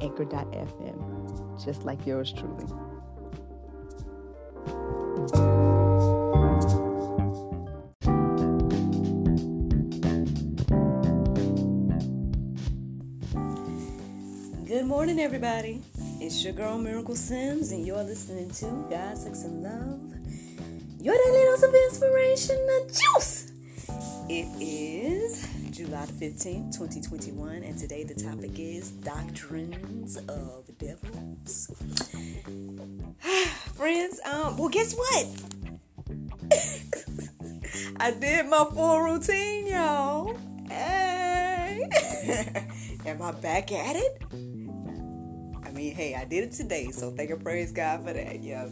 anchor.fm, just like yours truly. Good morning, everybody. It's your girl Miracle Sims, and you're listening to God, Sex, and Love. Your daily dose of inspiration, the juice. It is July 15th, 2021, and today the topic is Doctrines of Devils. Friends, um, well, guess what? I did my full routine, y'all. Hey! Am I back at it? I mean, hey, I did it today, so thank and praise God for that. Yeah,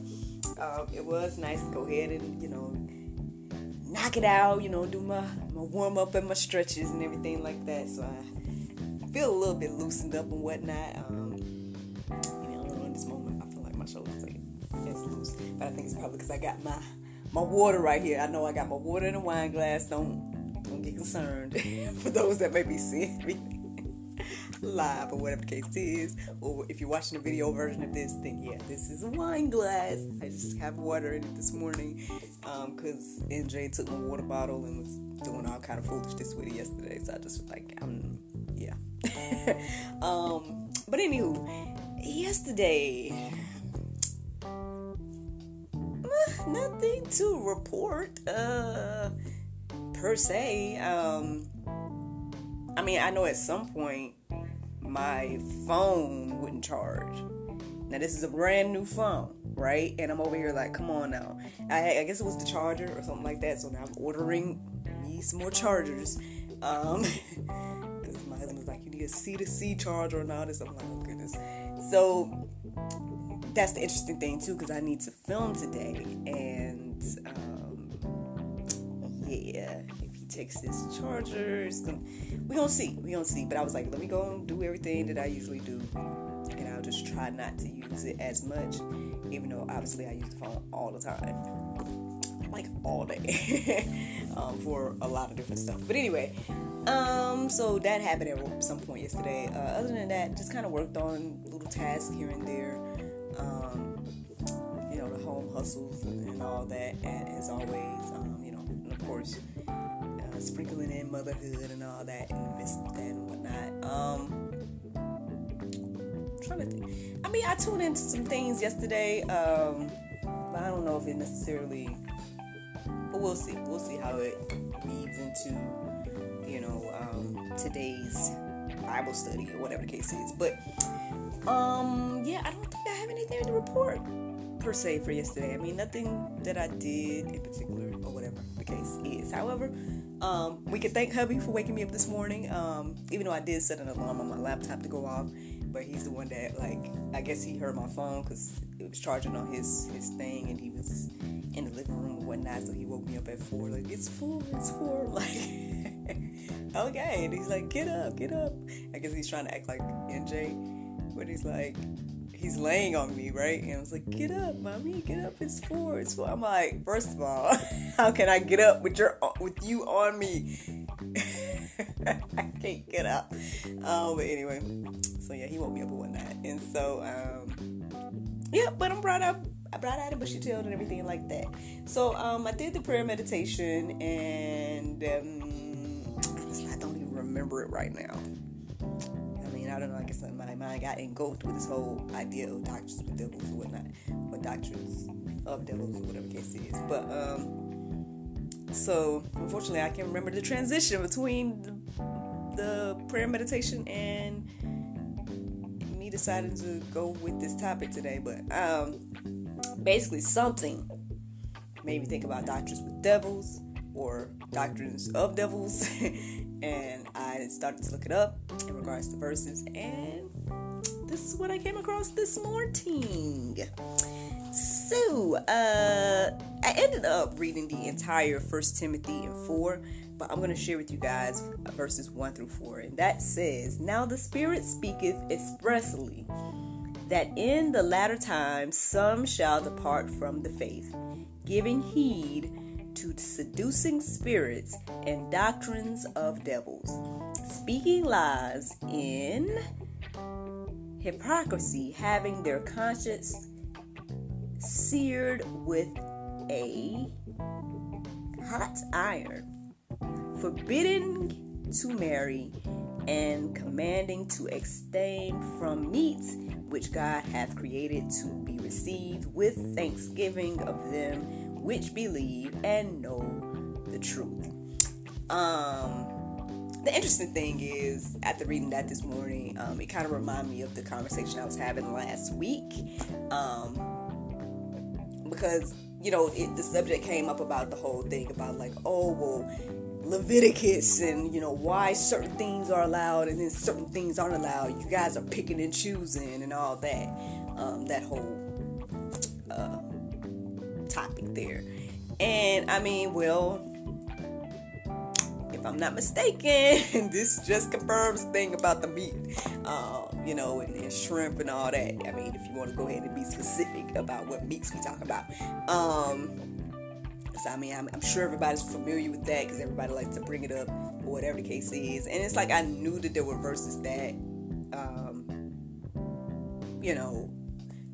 um, it was nice to go ahead and, you know, knock it out, you know, do my, my warm up and my stretches and everything like that. So I feel a little bit loosened up and whatnot. Um, you know, in this moment, I feel like my shoulders like it's loose, but I think it's probably because I got my my water right here. I know I got my water in a wine glass. Don't don't get concerned for those that may be seeing me live or whatever the case is, or if you're watching the video version of this, then yeah, this is a wine glass. I just have water in it this morning because um, NJ took my water bottle and was doing all kind of foolishness with it yesterday. So I just like, I'm yeah. um, but anywho, yesterday. Nothing to report, uh, per se. Um, I mean, I know at some point my phone wouldn't charge. Now this is a brand new phone, right? And I'm over here like, come on now. I, I guess it was the charger or something like that. So now I'm ordering me some more chargers. Um, my husband was like, you need a C to C charger and all this. I'm like, oh goodness. So that's the interesting thing too, because I need to film today, and um, yeah, takes Chargers. we gonna see. We gonna see. But I was like, let me go and do everything that I usually do, and I'll just try not to use it as much, even though obviously I use the phone all the time, like all day, um, for a lot of different stuff. But anyway, um, so that happened at some point yesterday. Uh, other than that, just kind of worked on little tasks here and there. Um, you know, the home hustles and all that, and as always, um, you know, and of course sprinkling in motherhood and all that of that and whatnot. Um, trying to think. I mean, I tuned into some things yesterday, um, but I don't know if it necessarily. But we'll see. We'll see how it weaves into, you know, um, today's Bible study or whatever the case is. But um, yeah, I don't think I have anything to report per se for yesterday. I mean, nothing that I did in particular case is. However, um, we can thank hubby for waking me up this morning. Um, even though I did set an alarm on my laptop to go off, but he's the one that like I guess he heard my phone because it was charging on his his thing, and he was in the living room and whatnot. So he woke me up at four, like it's four, it's four, like okay. And he's like, get up, get up. I guess he's trying to act like NJ, but he's like, he's laying on me, right? And I was like, "Get up, mommy, get up! It's four, it's four. I'm like, first of all, how can I get up with your with you on me? I can't get up. Um, but anyway, so yeah, he woke me up one night, and so um, yeah, but I'm brought up. I brought out a bushy tail and everything like that. So um, I did the prayer meditation, and um, honestly, I don't even remember it right now. I don't know, I guess my mind got engulfed with this whole idea of doctors with devils or whatnot, or doctors of devils or whatever case it is. But um, so unfortunately, I can't remember the transition between the, the prayer meditation and me deciding to go with this topic today. But um, basically, something made me think about doctors with devils or doctrines of devils and I started to look it up in regards to verses, and this is what I came across this morning. So, uh, I ended up reading the entire First Timothy and 4, but I'm going to share with you guys verses 1 through 4. And that says, Now the Spirit speaketh expressly that in the latter times some shall depart from the faith, giving heed to seducing spirits and doctrines of devils, speaking lies in hypocrisy, having their conscience seared with a hot iron, forbidding to marry, and commanding to abstain from meats which God hath created to be received with thanksgiving of them which believe and know the truth. Um, the interesting thing is, after reading that this morning, um, it kind of reminded me of the conversation I was having last week. Um, because, you know, it, the subject came up about the whole thing about, like, oh, well, Leviticus and you know why certain things are allowed and then certain things aren't allowed. You guys are picking and choosing and all that. Um, that whole uh, topic there. And I mean, well, if I'm not mistaken, this just confirms the thing about the meat, uh, you know, and, and, shrimp and all that. I mean, if you want to go ahead and be specific about what meats we talk about. Um, so I mean, I'm, I'm sure everybody's familiar with that because everybody likes to bring it up or whatever the case is. And it's like I knew that there were verses that, um, you know,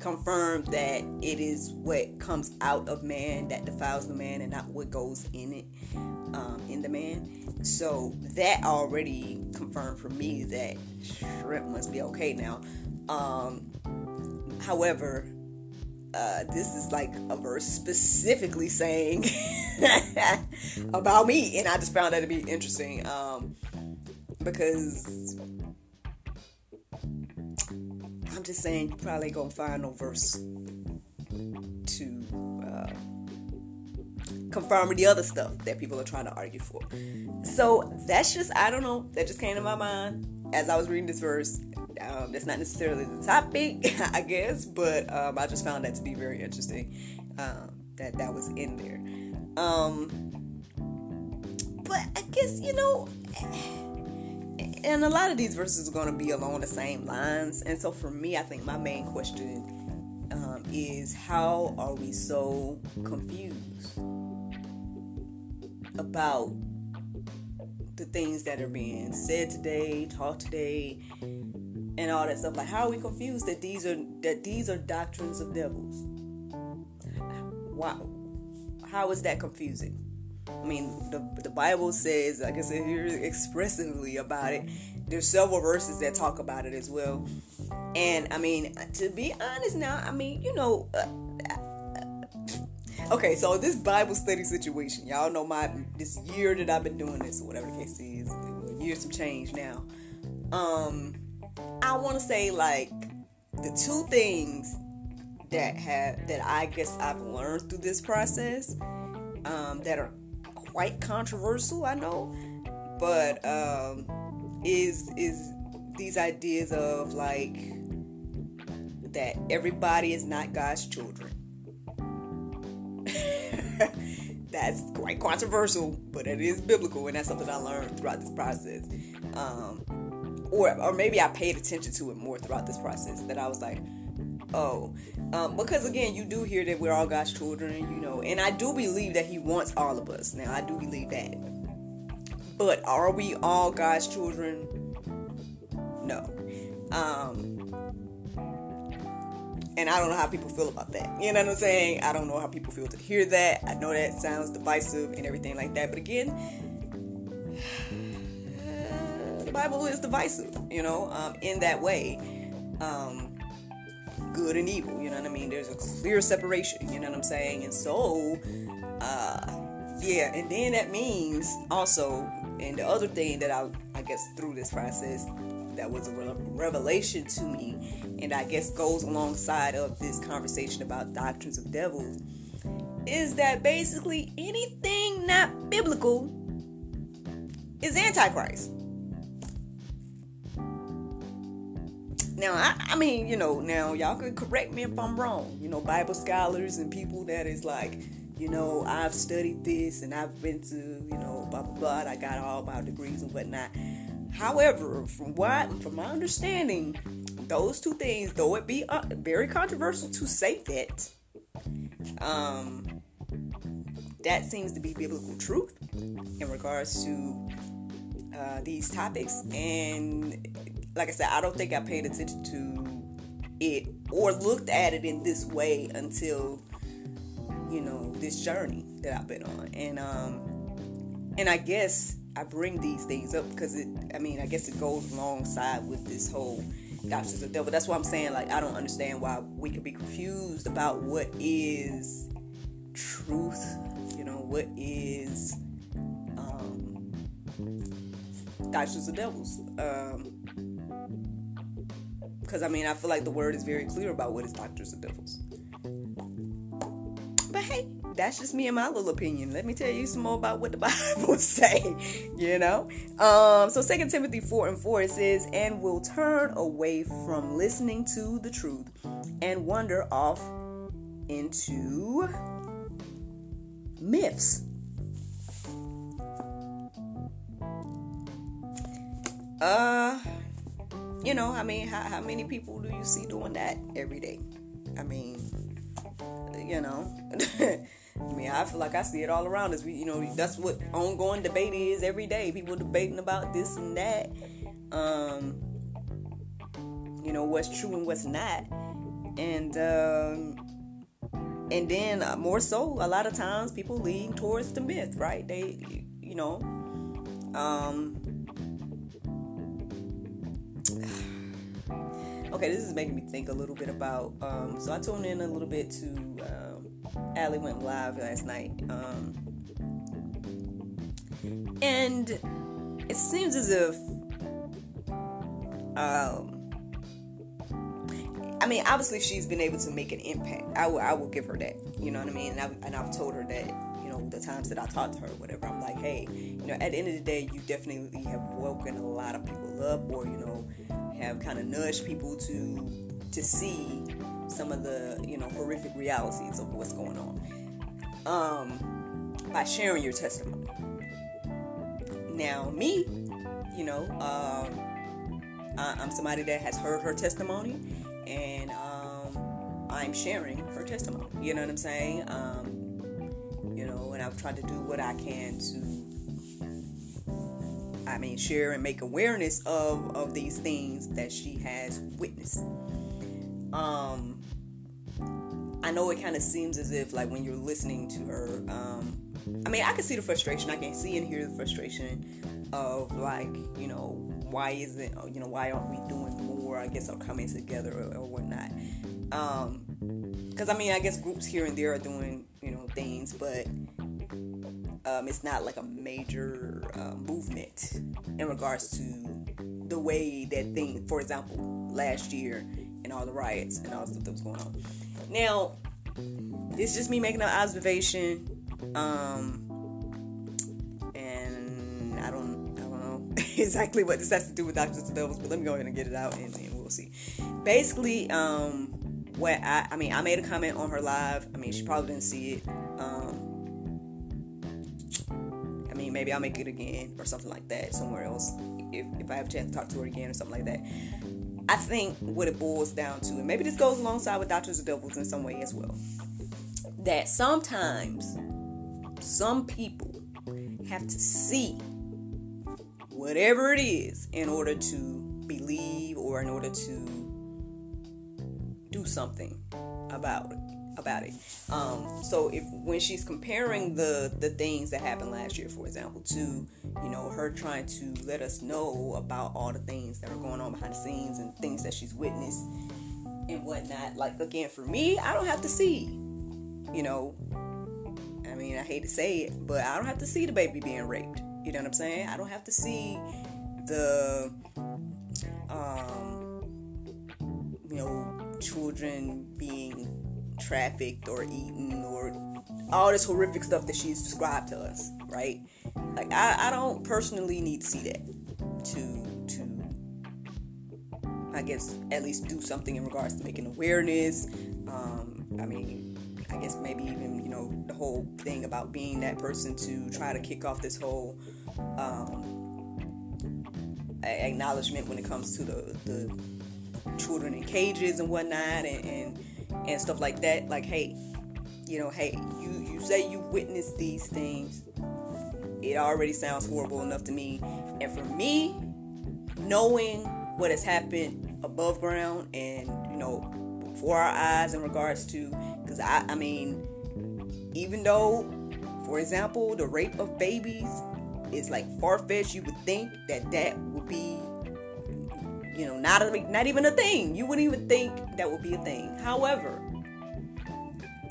confirmed that it is what comes out of man that defiles the man and not what goes in it, um, in the man. So that already confirmed for me that shrimp must be okay now. Um, however, uh, this is like a verse specifically saying about me, and I just found that to be interesting um, because just saying you probably gonna find no verse to uh, confirm the other stuff that people are trying to argue for. So that's just I don't know that just came to my mind as I was reading this verse um, that's not necessarily the topic, I guess, but um, I just found that to be very interesting um, that that was in there. Um, but I guess you know, and a lot of these verses are going to be along the same lines. And so for me, I think my main question um, is how are we so confused about the things that are being said today, taught today, and all that stuff. Like, how are we confused that these are that these are doctrines of devils? Wow, how is that confusing? I mean, the the Bible says, like I said here, expressively about it. There's several verses that talk about it as well. And I mean, to be honest, now, I mean, you know. Uh, okay, so this Bible study situation, y'all know my this year that I've been doing this, or whatever the case is, years some change now. Um, I want to say like the two things that have that I guess I've learned through this process um, that are quite controversial. I know, but um, is is these ideas of like that everybody is not God's children. that's quite controversial, but it is biblical, and that's something I learned throughout this process. Um, or or maybe I paid attention to it more throughout this process that I was like, oh, um, because again, you do hear that we're all God's children, you know, and I do believe that He wants all of us. Now, I do believe that, but are we all God's children? No. Um, and I don't know how people feel about that. You know what I'm saying? I don't know how people feel to hear that. I know that sounds divisive and everything like that, but again the Bible is divisive, you know, um, in that way. Um, good and evil, you know what I mean? There's a clear separation, you know what I'm saying? And so, uh, yeah, and then that means also, and the other thing that I, I guess through this process that was a revelation to me, and I guess goes alongside of this conversation about doctrines of devils, is that basically anything not biblical is antichrist. Now I, I mean you know now y'all could correct me if i'm wrong. You know bible scholars and people that is like you know i've studied this and i've been to you know blah blah blah i got all my degrees and whatnot. However from what from my understanding those two things though it be uh, very controversial to say that um that seems to be biblical truth in regards to uh, these topics. And like I said, I don't think I paid attention to it or looked at it in this way until you know this journey that I've been on, and um, and I guess I bring these things up because it. I mean, I guess it goes alongside with this whole doctors of the devil. That's why I'm saying like I don't understand why we could be confused about what is truth. You know, what is um, doctors of devils. Um, because I mean, I feel like the word is very clear about what is doctors of devils. But hey, that's just me and my little opinion. Let me tell you some more about what the Bible say. You know, um, so Second Timothy four and four it says, "And will turn away from listening to the truth, and wander off into myths." Uh you know, I mean, how, how many people do you see doing that every day? I mean, you know, I mean, I feel like I see it all around us. We, you know, that's what ongoing debate is every day. People debating about this and that. Um, you know, what's true and what's not, and um, and then uh, more so, a lot of times people lean towards the myth, right? They, you know, um, okay, this is making me think a little bit about. Um, so I tuned in a little bit to um, Allie went live last night, um, and it seems as if, um, I mean, obviously she's been able to make an impact. I will, I will give her that. You know what I mean? And I've, and I've told her that you know the times that I talked to her, whatever. I'm like, hey, you know, at the end of the day, you definitely have woken a lot of people up, or you know have kind of nudged people to to see some of the you know horrific realities of what's going on um, by sharing your testimony. Now, me, you know, um, I, am somebody that has heard her testimony, and um, I'm sharing her testimony. You know what I'm saying? Um, you know, and I've tried to do what I can to I mean, share and make awareness of of these things that she has witnessed. Um, I know it kind of seems as if like when you're listening to her, um, I mean, I can see the frustration. I can see and hear the frustration of like, you know, why isn't you know why aren't we doing more? I guess are coming together or, or whatnot. Um, because I mean, I guess groups here and there are doing you know things, but um, it's not like a major uh, movement in regards to the way that thing, for example, last year and all the riots and all the stuff that was going on. Now, it's just me making an observation, um, and I don't, I don't know exactly what this has to do with Dr. Devils, but let me go ahead and get it out and, and we'll see. Basically, um, what I, I mean, I made a comment on her live. I mean, she probably didn't see it. Maybe I'll make it again or something like that somewhere else if, if I have a chance to talk to her again or something like that. I think what it boils down to, and maybe this goes alongside with Doctors of Devils in some way as well, that sometimes some people have to see whatever it is in order to believe or in order to do something about it about it. Um, so if when she's comparing the the things that happened last year, for example, to you know her trying to let us know about all the things that are going on behind the scenes and things that she's witnessed and whatnot. Like again, for me, I don't have to see. You know, I mean, I hate to say it, but I don't have to see the baby being raped. You know what I'm saying? I don't have to see the um, you know children being trafficked or eaten or all this horrific stuff that she's described to us, right? Like I, I don't personally need to see that to to I guess at least do something in regards to making awareness. Um, I mean, I guess maybe even you know the whole thing about being that person to try to kick off this whole um, acknowledgement when it comes to the, the children in cages and whatnot and, and and stuff like that. Like, hey, you know, hey, you you say you witnessed these things. It already sounds horrible enough to me. And for me, knowing what has happened above ground and you know before our eyes in regards to because I I mean even though for example the rape of babies is like far fetched you would think that that would be you know not a, not even a thing you wouldn't even think that would be a thing however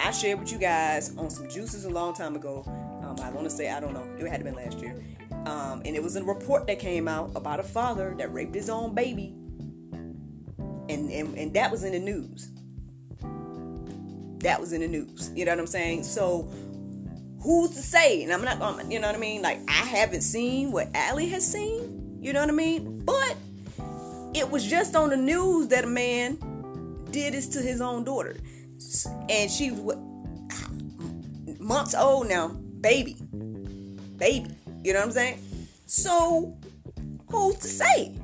I shared with you guys on some juices a long time ago um, I want to say I don't know it had to been last year um, and it was a report that came out about a father that raped his own baby. And, and, and that was in the news. That was in the news. You know what I'm saying? So who's to say? And I'm not going you know what I mean? Like I haven't seen what Allie has seen. You know what I mean? But it was just on the news that a man did this to his own daughter. And she's what months old now, baby. Baby. You know what I'm saying? So, who's to say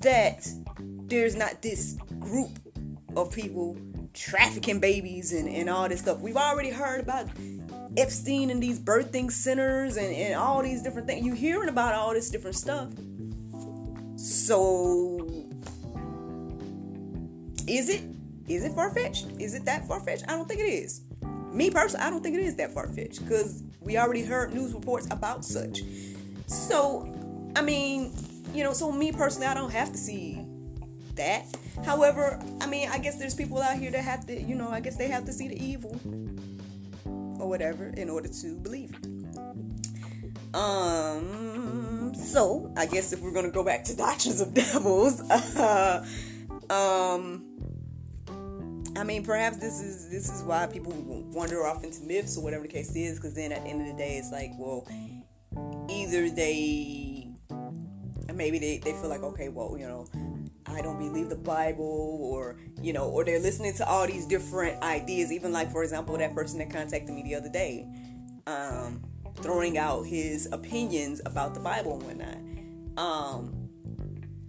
that there's not this group of people trafficking babies and, and all this stuff? We've already heard about Epstein and these birthing centers and, and all these different things. You're hearing about all this different stuff. So, is it? Is it far fetched? Is it that far fetched? I don't think it is. Me personally, I don't think it is that far fetched because we already heard news reports about such. So, I mean, you know, so me personally, I don't have to see that. However, I mean, I guess there's people out here that have to, you know, I guess they have to see the evil or whatever in order to believe it. Um, so I guess if we're gonna go back to Doctrines of Devils, uh, um, I mean, perhaps this is this is why people wander off into myths or whatever the case is, because then at the end of the day, it's like, well, either they maybe they, they feel like, okay, well, you know, I don't believe the Bible, or you know, or they're listening to all these different ideas. Even like, for example, that person that contacted me the other day, um, throwing out his opinions about the Bible and whatnot. Um,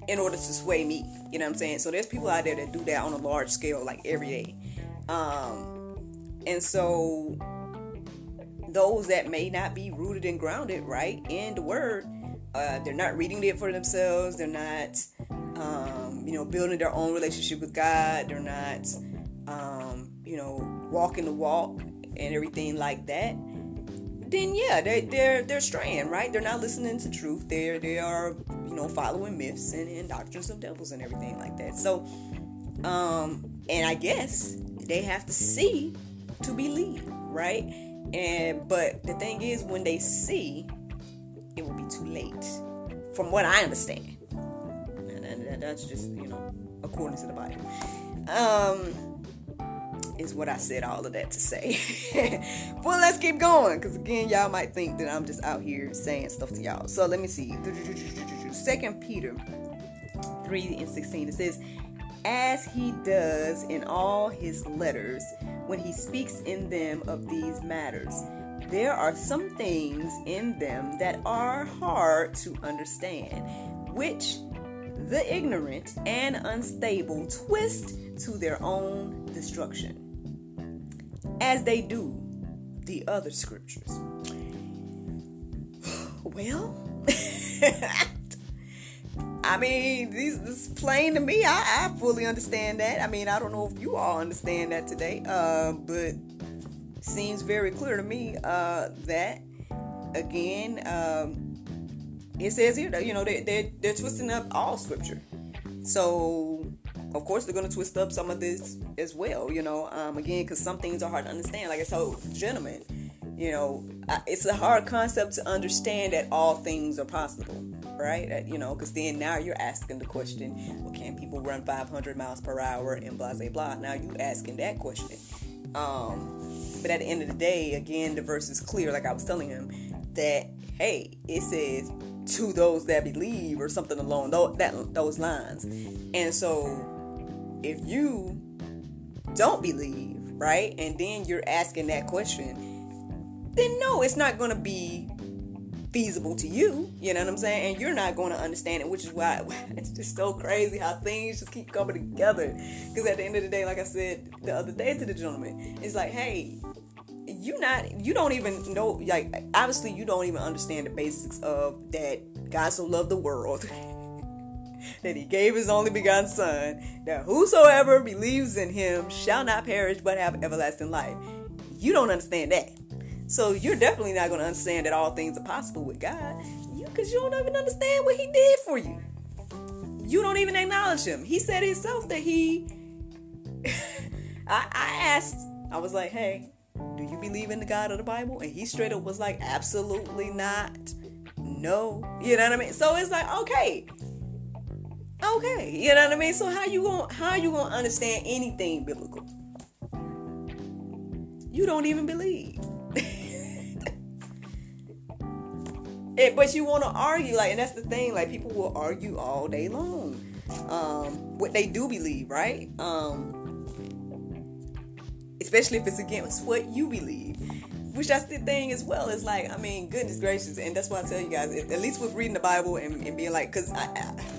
in order to sway me. You know what I'm saying? So there's people out there that do that on a large scale, like every day. Um, and so those that may not be rooted and grounded right in the word, uh, they're not reading it for themselves. They're not, um, you know, building their own relationship with God. They're not, um, you know, walking the walk and everything like that then yeah, they, they're they're straying, right? They're not listening to truth. They're they are you know following myths and, and doctrines of devils and everything like that. So, um, and I guess they have to see to believe, right? And but the thing is, when they see, it will be too late, from what I understand. And that's just you know according to the Bible. Um is what I said all of that to say. well, let's keep going because again, y'all might think that I'm just out here saying stuff to y'all. So let me see. Second Peter 3 and 16 it says, As he does in all his letters, when he speaks in them of these matters, there are some things in them that are hard to understand, which the ignorant and unstable twist to their own destruction as they do the other scriptures. Well, I mean, this, is plain to me. I, I, fully understand that. I mean, I don't know if you all understand that today, uh, but seems very clear to me uh, that again, um, it says here you know they, they they're twisting up all scripture. So of course they're going to twist up some of this as well you know um, again because some things are hard to understand. Like i told gentlemen you know it's a hard concept to understand that all things are possible right? You know because then now you're asking the question well can people run 500 miles per hour and blah blah blah? Now you asking that question. Um, but at the end of the day again the verse is clear like i was telling him that hey it says to those that believe or something along those, that those lines. And so if you don't believe, right? And then you're asking that question, then no, it's not going to be feasible to you. You know what I'm saying? And you're not going to understand it, which is why it's just so crazy how things just keep coming together. Because at the end of the day, like I said the other day to the gentleman, it's like, hey, you not you don't even know like obviously you don't even understand the basics of that God so loved the world that he gave his only begotten son that whosoever believes in him shall not perish but have everlasting life you don't understand that so you're definitely not going to understand that all things are possible with God you because you don't even understand what he did for you you don't even acknowledge him he said himself that he I, I asked i was like hey do you believe in the God of the Bible? And he straight up was like, absolutely not. No. You know what I mean? So it's like, okay. Okay. You know what I mean? So how you gonna how you gonna understand anything biblical? You don't even believe. it, but you want to argue, like, and that's the thing, like people will argue all day long. Um, what they do believe, right? Um, especially if it's against what you believe. Which that's the thing as well. It's like, I mean, goodness gracious, and that's why I tell you guys, at least with reading the Bible and, and being like, because I, I, I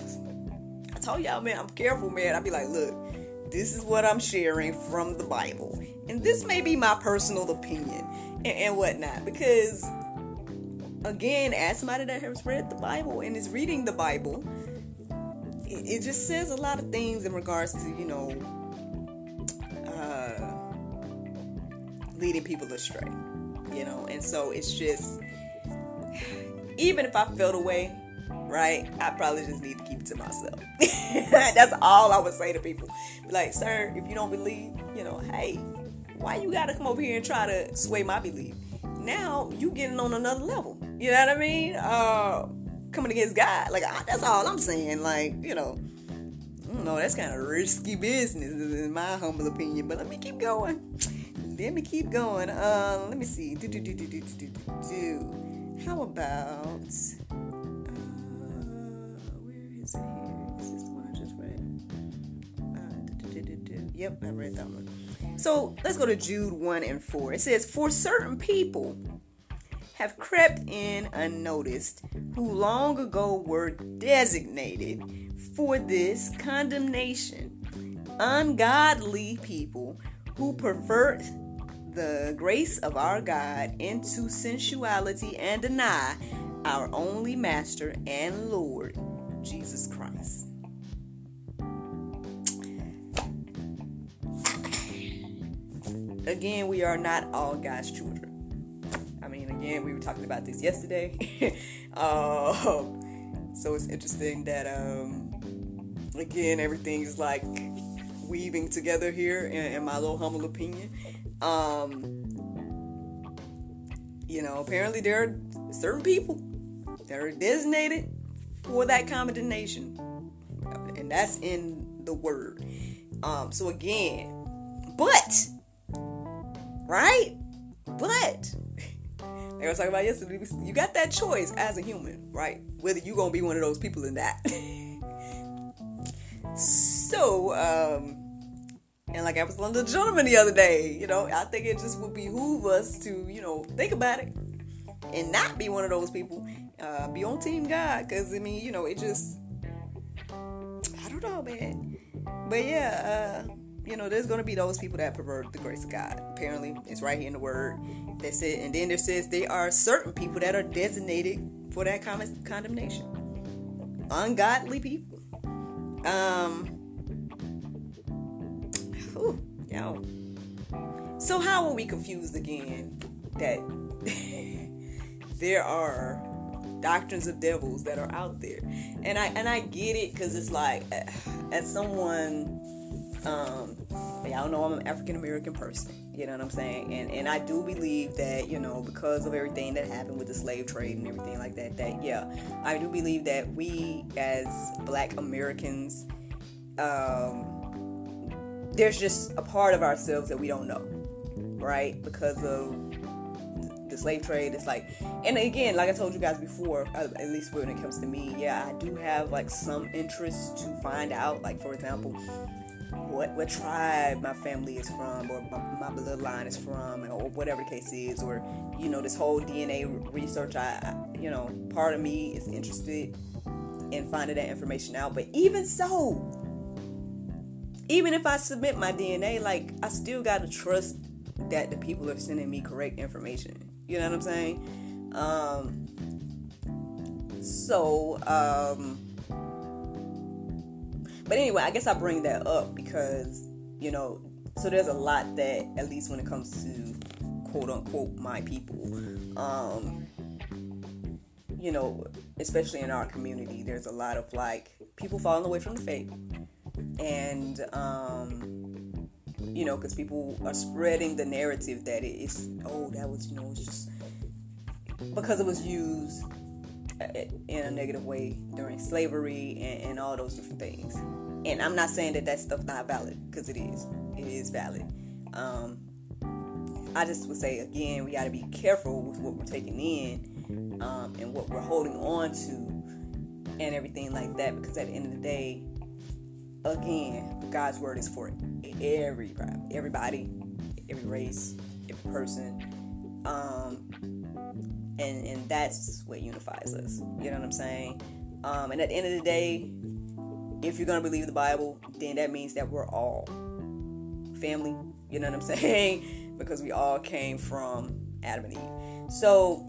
told y'all, man, I'm careful, man. I'd be like, look, this is what I'm sharing from the Bible, and this may be my personal opinion and, and whatnot, because again, as somebody that has read the Bible and is reading the Bible, it, it just says a lot of things in regards to you know uh, leading people astray, you know. And so it's just, even if I felt away, right, I probably just need to keep it to myself. That's all I would say to people. Like, sir, if you don't believe, you know, hey, why you gotta come over here and try to sway my belief? Now you getting on another level. You know what I mean? Uh, coming against God. Like that's all I'm saying. Like you know, I know. That's kind of risky business, in my humble opinion. But let me keep going let me keep going. Uh, let me see. Do, do, do, do, do, do, do. How about. Yep, I read that one. So let's go to Jude 1 and 4. It says, For certain people have crept in unnoticed, who long ago were designated for this condemnation. Ungodly people who pervert the grace of our God into sensuality and deny our only Master and Lord, Jesus Christ. Again, we are not all God's children. I mean, again, we were talking about this yesterday. um, so it's interesting that, um, again, everything is like weaving together here, in, in my little humble opinion. Um, you know, apparently there are certain people that are designated for that condemnation, and that's in the word. Um, so again, but right, but like I was talking about yesterday, you got that choice as a human, right? Whether you're gonna be one of those people in that. so, um, and like I was on the gentleman the other day, you know, I think it just would behoove us to, you know, think about it and not be one of those people. Uh, be on Team God, because I mean, you know, it just, I don't know, man. But yeah, uh, you know, there's gonna be those people that pervert the grace of God. Apparently, it's right here in the Word. That's it. And then there says there are certain people that are designated for that condemnation. Ungodly people. Um Ooh, yo. So how are we confused again that there are doctrines of devils that are out there? And I and I get it because it's like as someone um y'all know I'm an African American person. You know what I'm saying? And and I do believe that, you know, because of everything that happened with the slave trade and everything like that, that yeah, I do believe that we as black Americans um there's just a part of ourselves that we don't know, right? Because of the slave trade. It's like, and again, like I told you guys before, uh, at least when it comes to me, yeah, I do have like some interest to find out. Like for example, what what tribe my family is from or my, my bloodline is from or whatever the case is or you know this whole dna research I, I, you know part of me is interested in finding that information out. But even so even if i submit my dna like i still got to trust that the people are sending me correct information. You know what i'm saying? Um so um but anyway, I guess I bring that up because, you know, so there's a lot that, at least when it comes to quote unquote my people, um, you know, especially in our community, there's a lot of like people falling away from the faith. And, um, you know, because people are spreading the narrative that it is, oh, that was, you know, it's just because it was used in a negative way during slavery and, and all those different things. And I'm not saying that that stuff not valid because it is. It is valid. Um, I just would say again, we got to be careful with what we're taking in um, and what we're holding on to and everything like that because at the end of the day, again, God's word is for everybody, everybody, every race, every person. Um, and and that's what unifies us. You know what I'm saying? Um, and at the end of the day, if you're gonna believe the Bible, then that means that we're all family. You know what I'm saying? because we all came from Adam and Eve. So,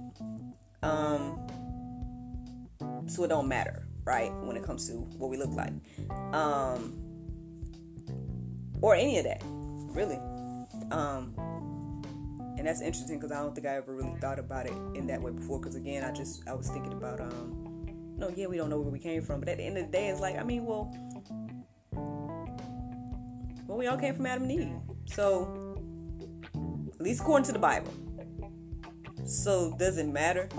um, so it don't matter, right? When it comes to what we look like, um, or any of that, really. Um, and that's interesting because I don't think I ever really thought about it in that way before. Because again, I just I was thinking about um, no, yeah, we don't know where we came from, but at the end of the day, it's like I mean, well, well, we all came from Adam and Eve, so at least according to the Bible. So does it matter?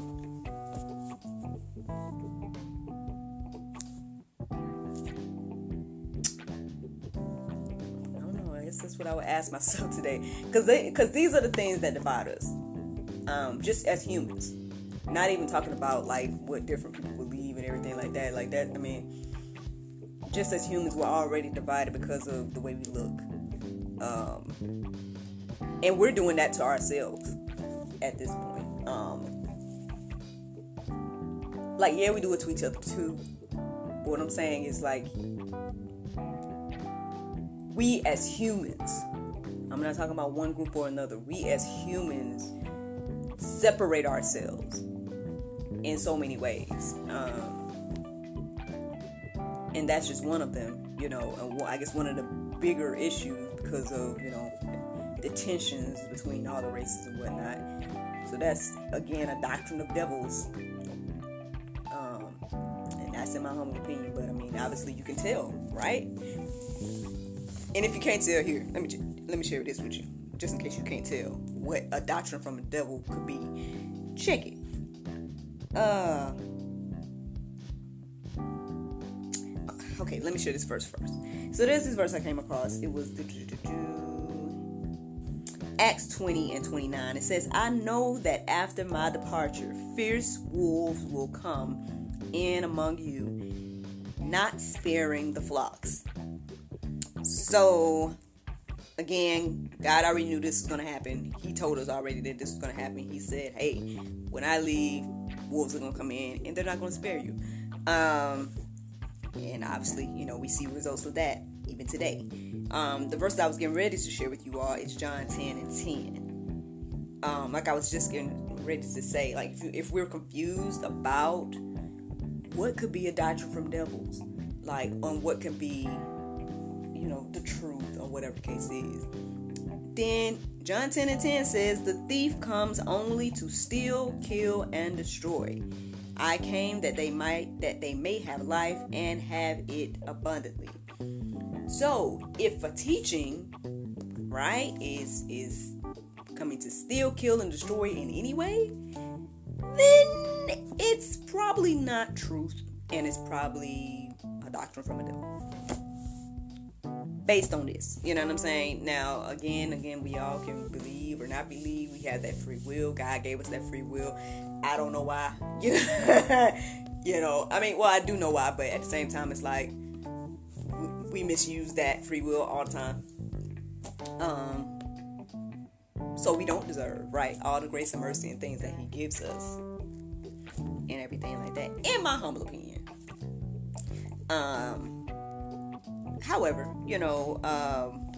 That's what I would ask myself today, because because these are the things that divide us, um, just as humans. Not even talking about like what different people believe and everything like that. Like that, I mean, just as humans, we're already divided because of the way we look, um, and we're doing that to ourselves at this point. Um, like, yeah, we do it to each other too. But what I'm saying is like we as humans, I'm not talking about one group or another, we as humans separate ourselves in so many ways. Um, and that's just one of them, you know, and I guess one of the bigger issues because of, you know, the tensions between all the races and whatnot. So that's, again, a doctrine of devils. Um, and that's in my humble opinion, but I mean, obviously you can tell, right? And if you can't tell here, let me let me share this with you, just in case you can't tell what a doctrine from the devil could be. Check it. Uh. Okay, let me share this verse first. So there's this verse I came across. It was Acts 20 and 29. It says, I know that after my departure, fierce wolves will come in among you, not sparing the flocks. So, again, God already knew this was to happen. He told us already that this was to happen. He said, hey, when I leave, wolves are to come in and they're not to spare you. Um, and obviously, you know, we see results of that even today. Um, the verse that I was getting ready to share with you all is John 10 and 10. Um, like I was just getting ready to say, like, if, if we're confused about what could be a doctrine from devils, like on what can be you know, the truth or whatever case is. Then John 10 and 10 says, The thief comes only to steal, kill, and destroy. I came that they might that they may have life and have it abundantly. So if a teaching, right, is is coming to steal, kill, and destroy in any way, then it's probably not truth and it's probably a doctrine from a devil based on this. You know what I'm saying? Now, again, again, we all can believe or not believe. We have that free will. God gave us that free will. I don't know why. You know, you know. I mean, well, I do know why, but at the same time, it's like we misuse that free will all the time. Um. So we don't deserve, right, all the grace and mercy and things that He gives us, and everything like that. In my humble opinion. Um however, you know, um,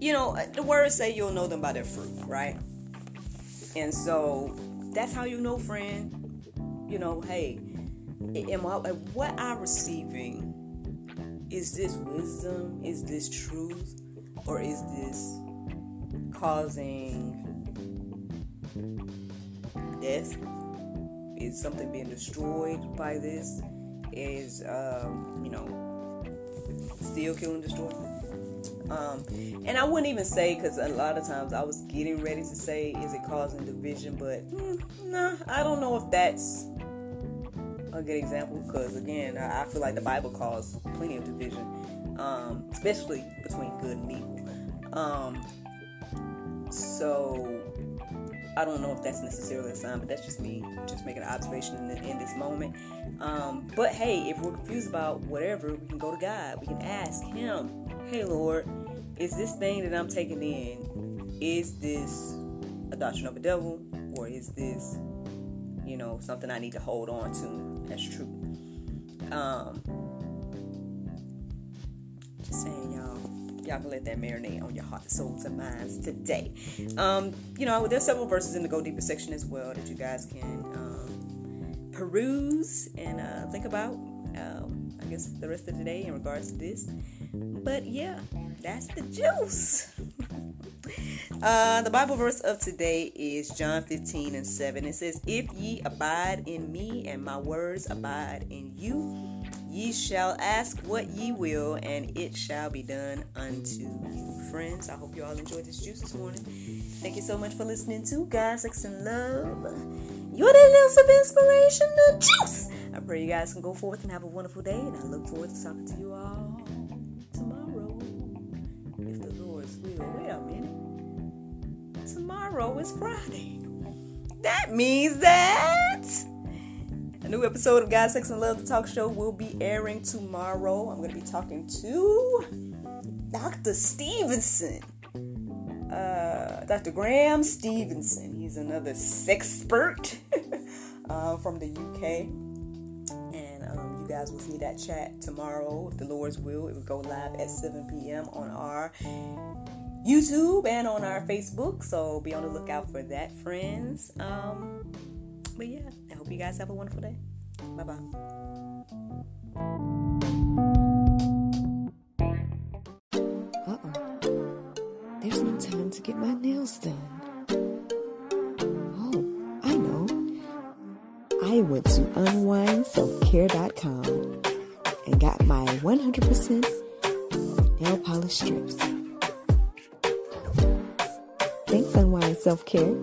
you know, the words say you'll know them by their fruit, right? And so that's how you know, friend. You know, hey, am I, what I'm receiving? Is this wisdom? Is this truth? Or is this causing death? Is something being destroyed by this? Is, um, you know, still killing, destroy. Um, and I wouldn't even say because a lot of times I was getting ready to say, is it causing division? But mm, nah, I don't know if that's a good example because again, I, I feel like the Bible calls plenty of division, um, especially between good and evil. Um, so I don't know if that's necessarily a sign, but that's just me just making an observation in, the, in this moment. Um, but hey, if we're confused about whatever, we can go to God. We can ask Him, Hey Lord, is this thing that I'm taking in, is this a doctrine of a devil, or is this, you know, something I need to hold on to as true? Um, y'all can let that marinate on your heart, souls, and minds today. Um, you know, there's several verses in the Go Deeper section as well that you guys can um, peruse and uh, think about. Um, I guess the rest of the day in regards to this. But yeah, that's the juice. uh, the Bible verse of today is John 15 and 7. It says, If ye abide in me and my words abide in you, Ye shall ask what ye will, and it shall be done unto you. Friends, I hope you all enjoyed this juice this morning. Thank you so much for listening to God, Sex, and Love. Your dose of inspiration, the juice. I pray you guys can go forth and have a wonderful day, and I look forward to talking to you all tomorrow. If the Lord's will. Wait a minute. Tomorrow is Friday. That means that new episode of God, Sex, and Love, the talk show, will be airing tomorrow. I'm going to be talking to Dr. Stevenson. Uh, Dr. Graham Stevenson. He's another sexpert uh, from the UK. And um, you guys will see that chat tomorrow, if the Lord's will. It will go live at 7 p.m. on our YouTube and on our Facebook. So be on the lookout for that, friends. Um, but yeah, I hope you guys have a wonderful day. Bye bye. Uh uh. There's no time to get my nails done. Oh, I know. I went to unwindselfcare.com and got my 100% nail polish strips. Thanks, Unwind Self Care.